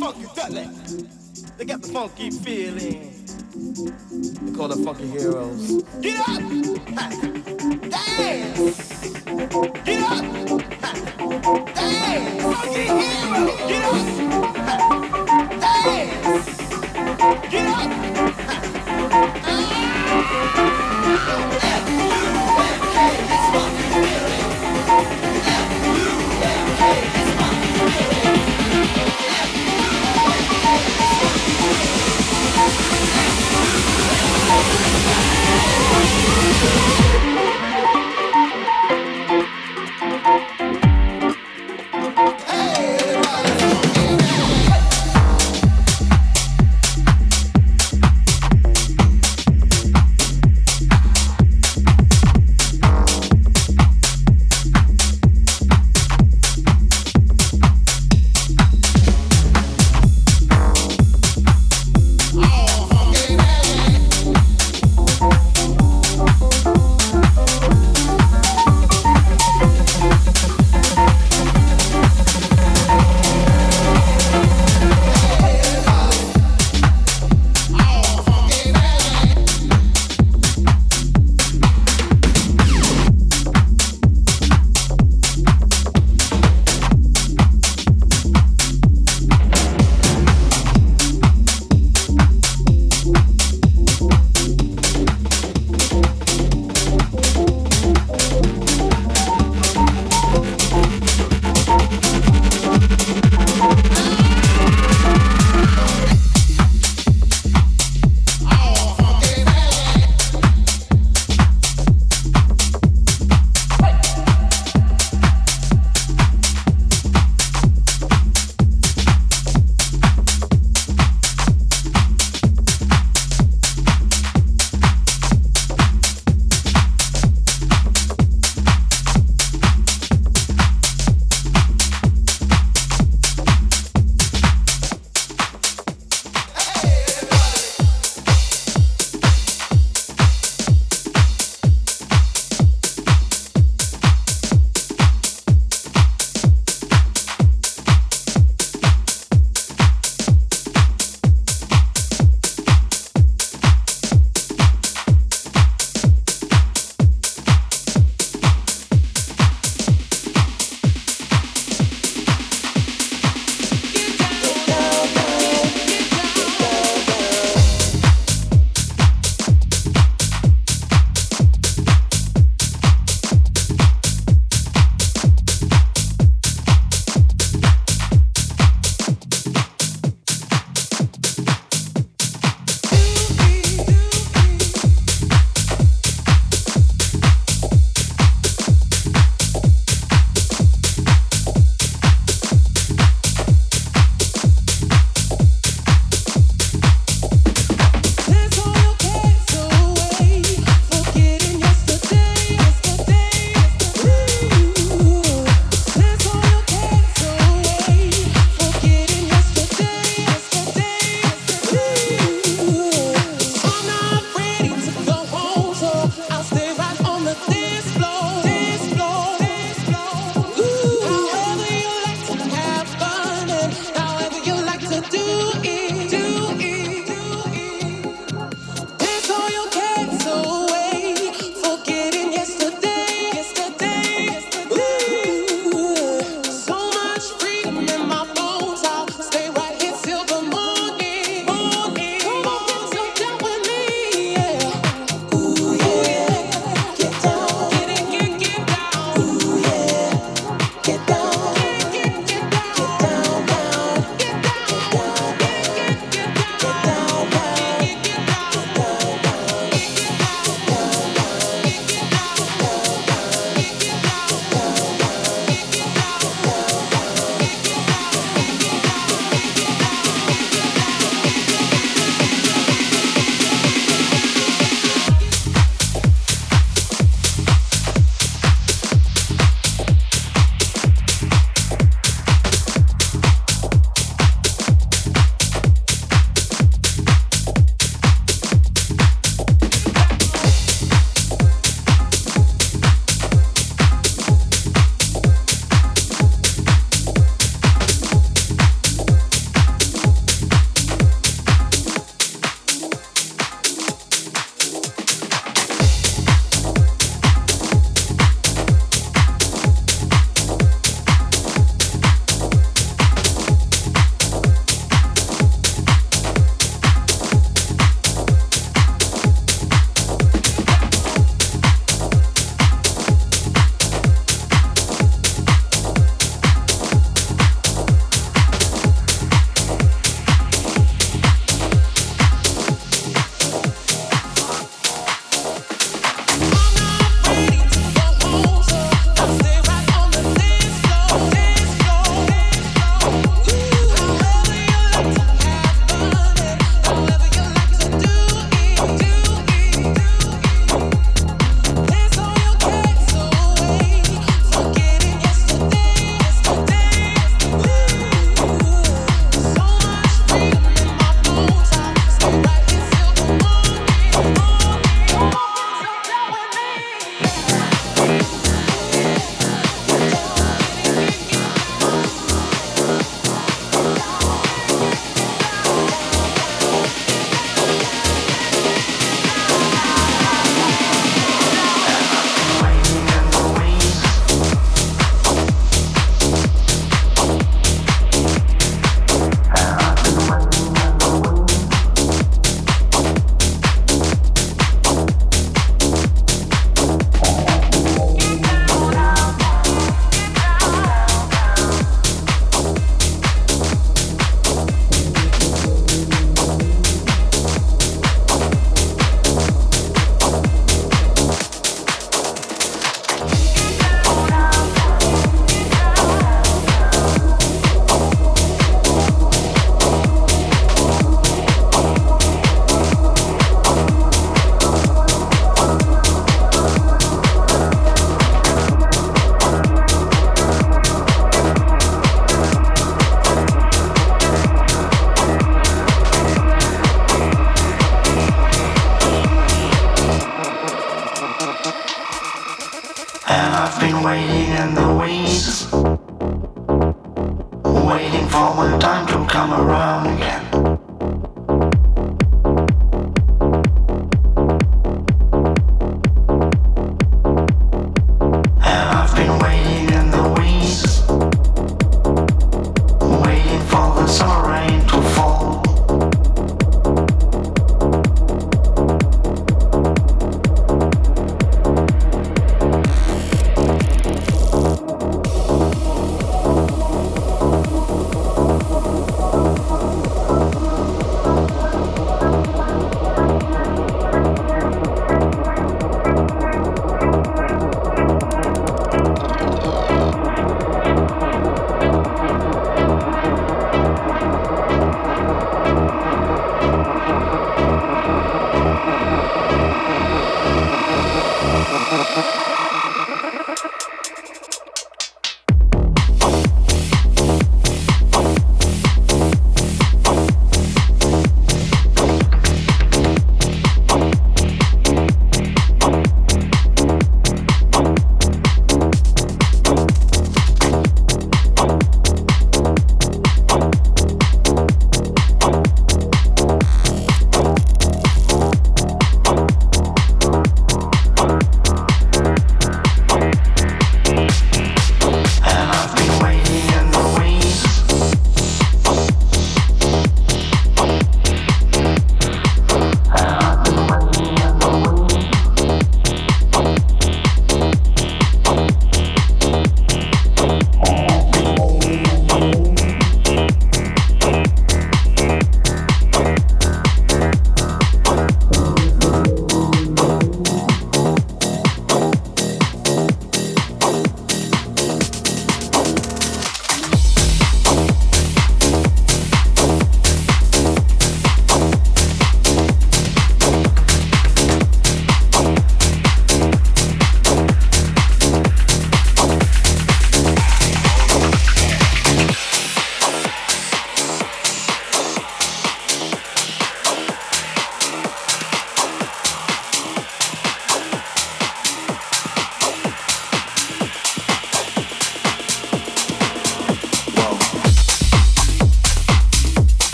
Funky Dudley. They got the funky feeling. They call the funky heroes. Get up! Dance! Get up!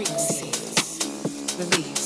It's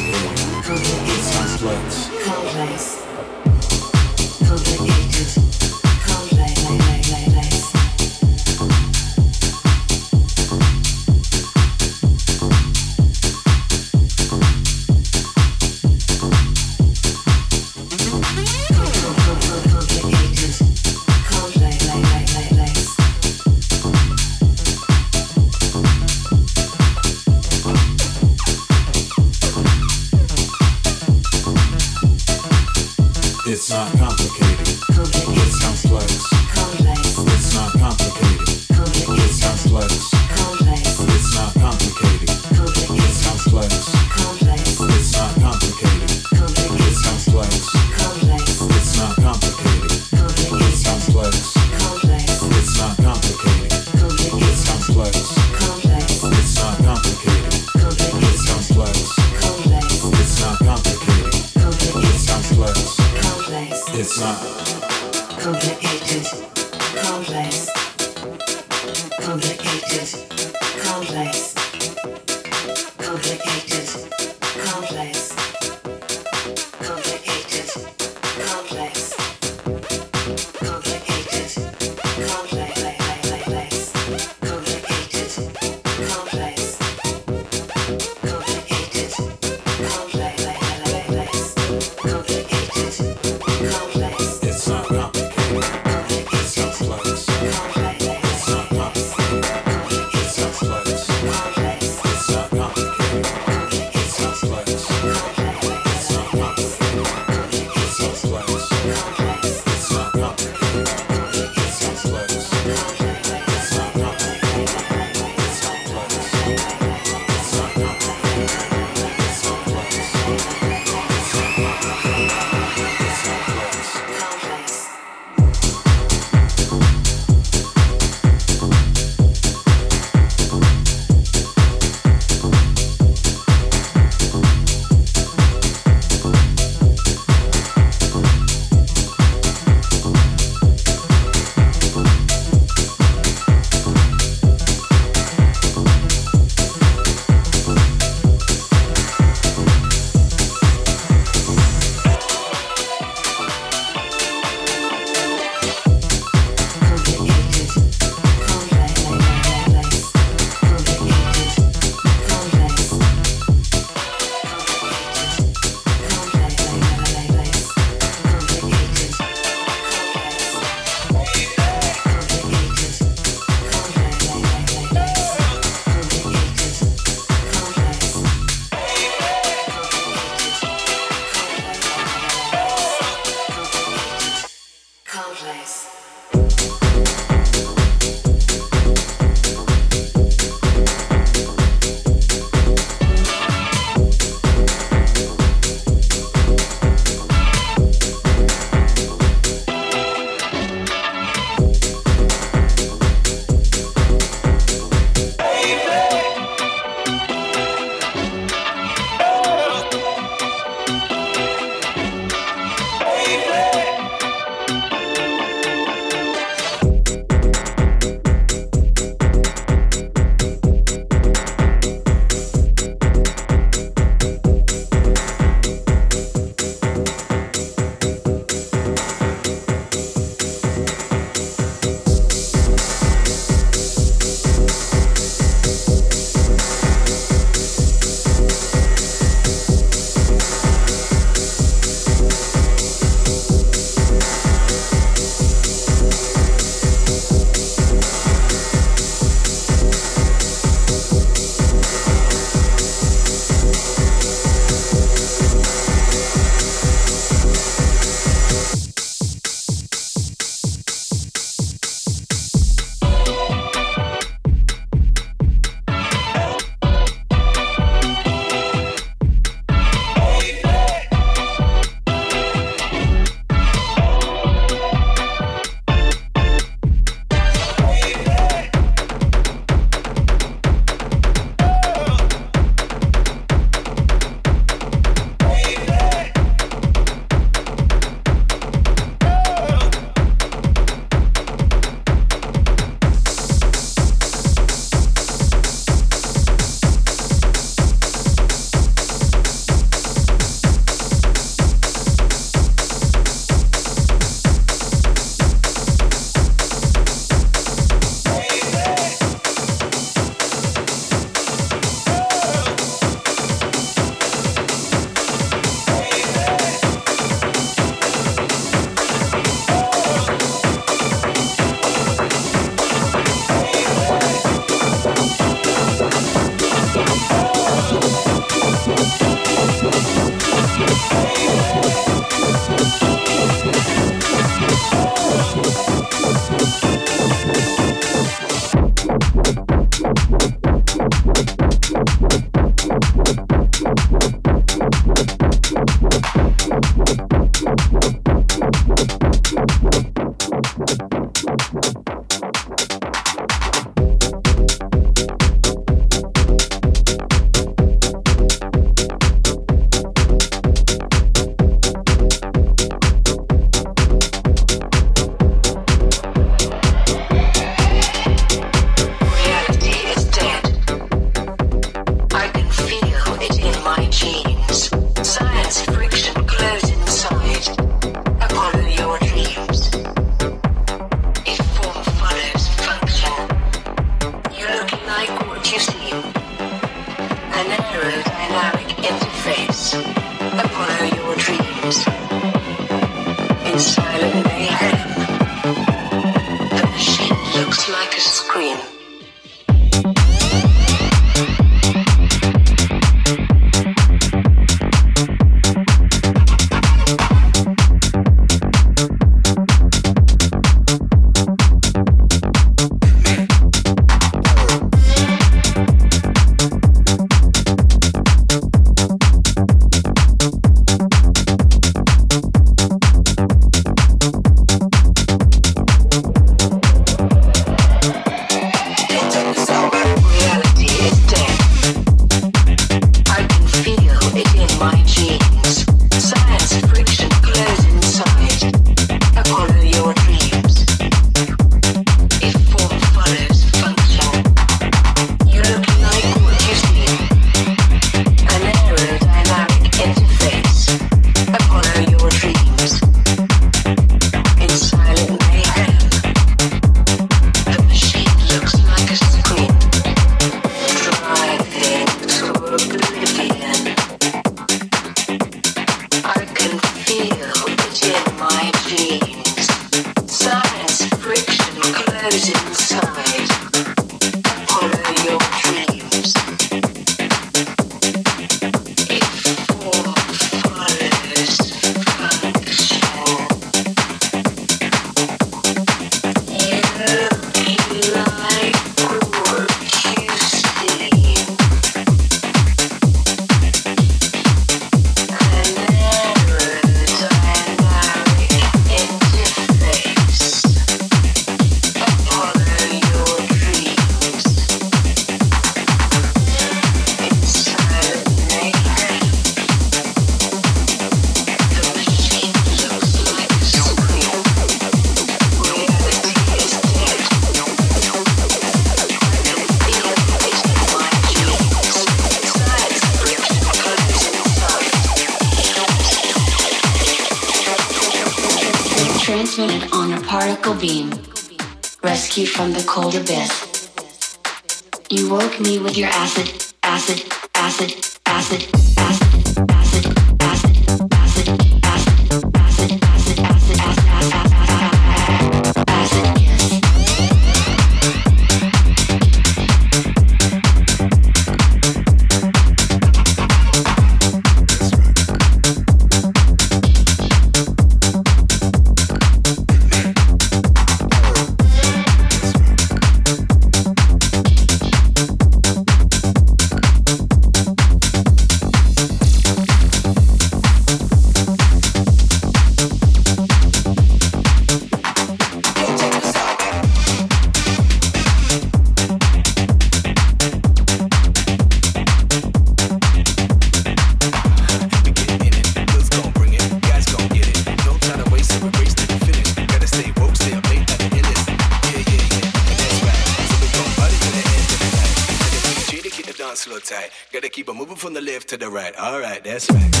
the right. All right, that's right.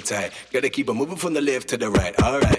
tight. Gotta keep it moving from the left to the right. All right.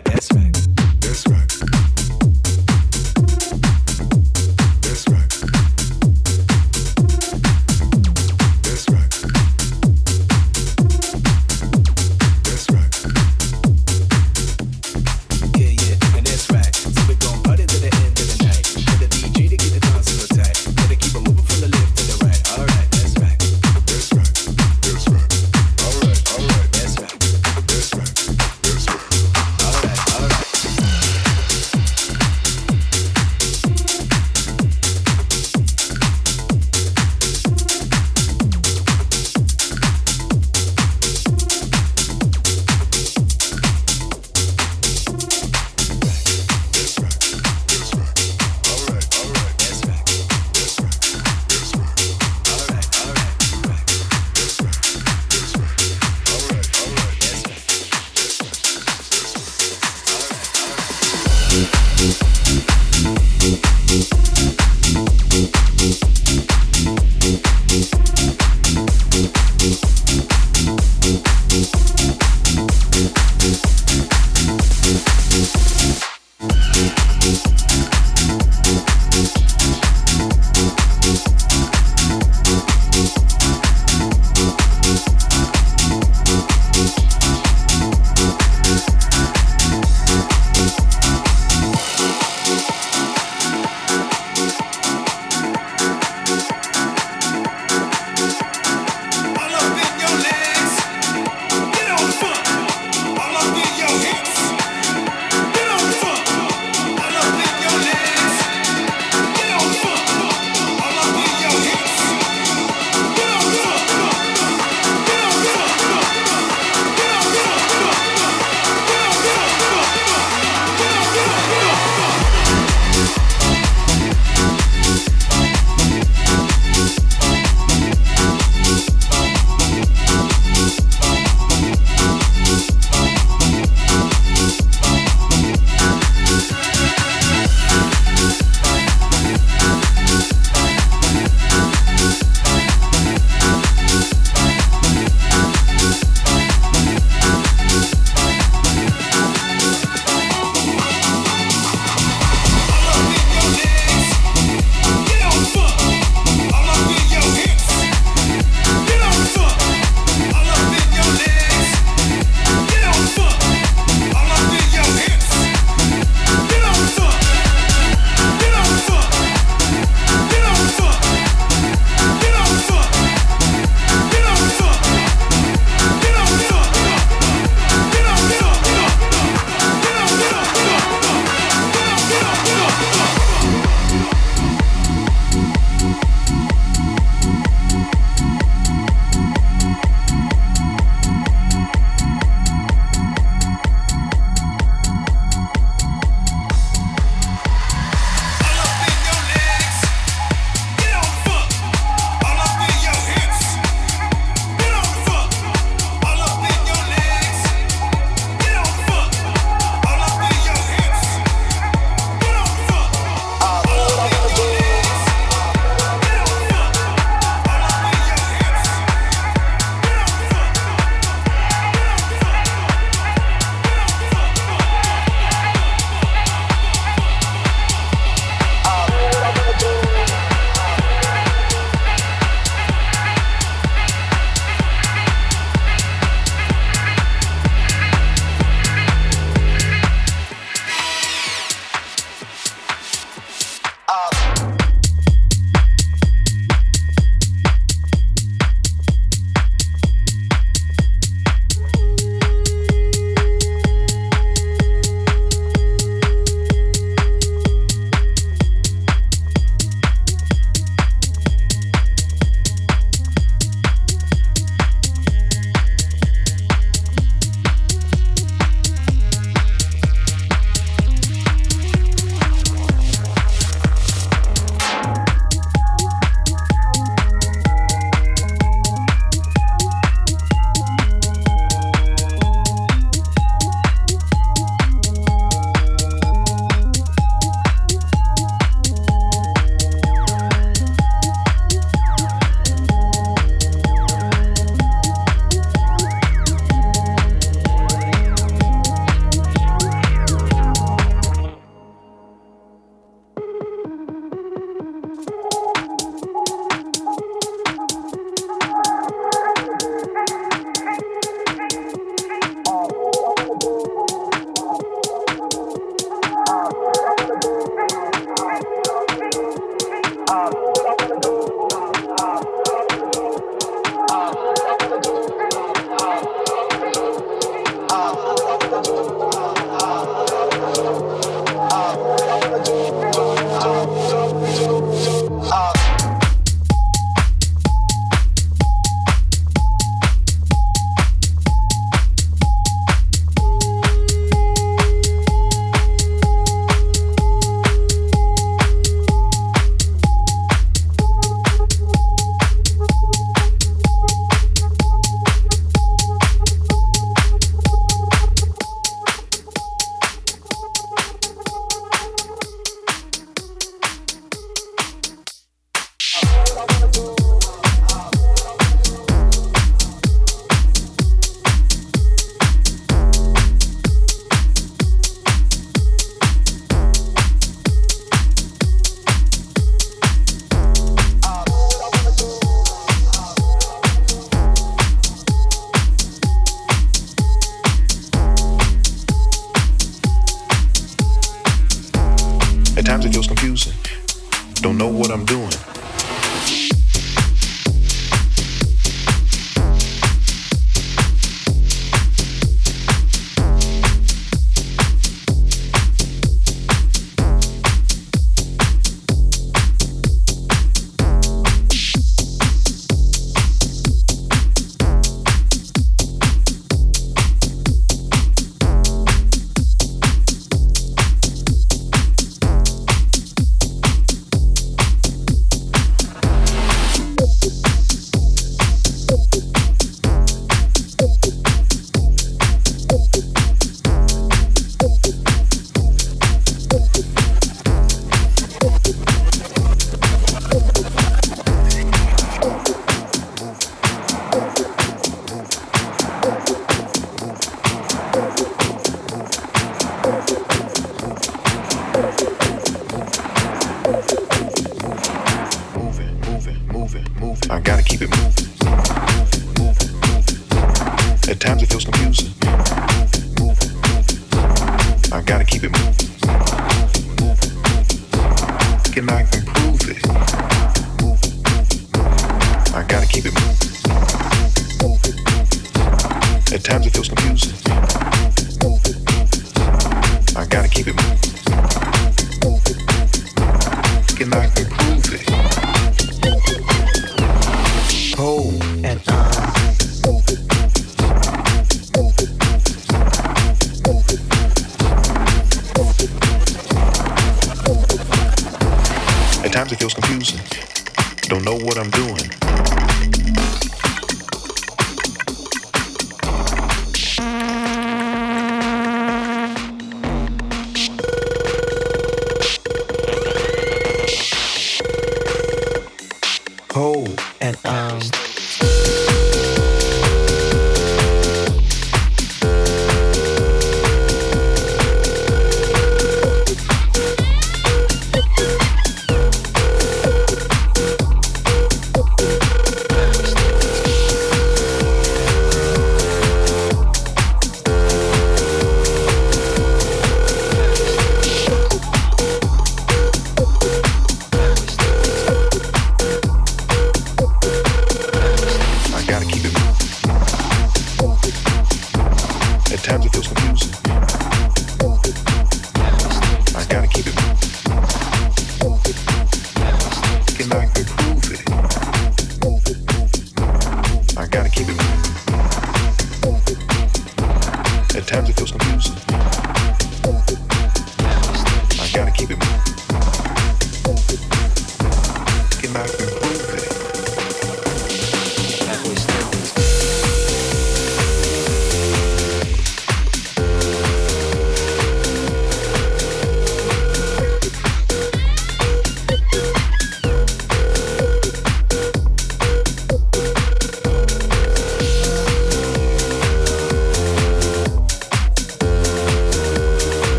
I gotta keep it moving.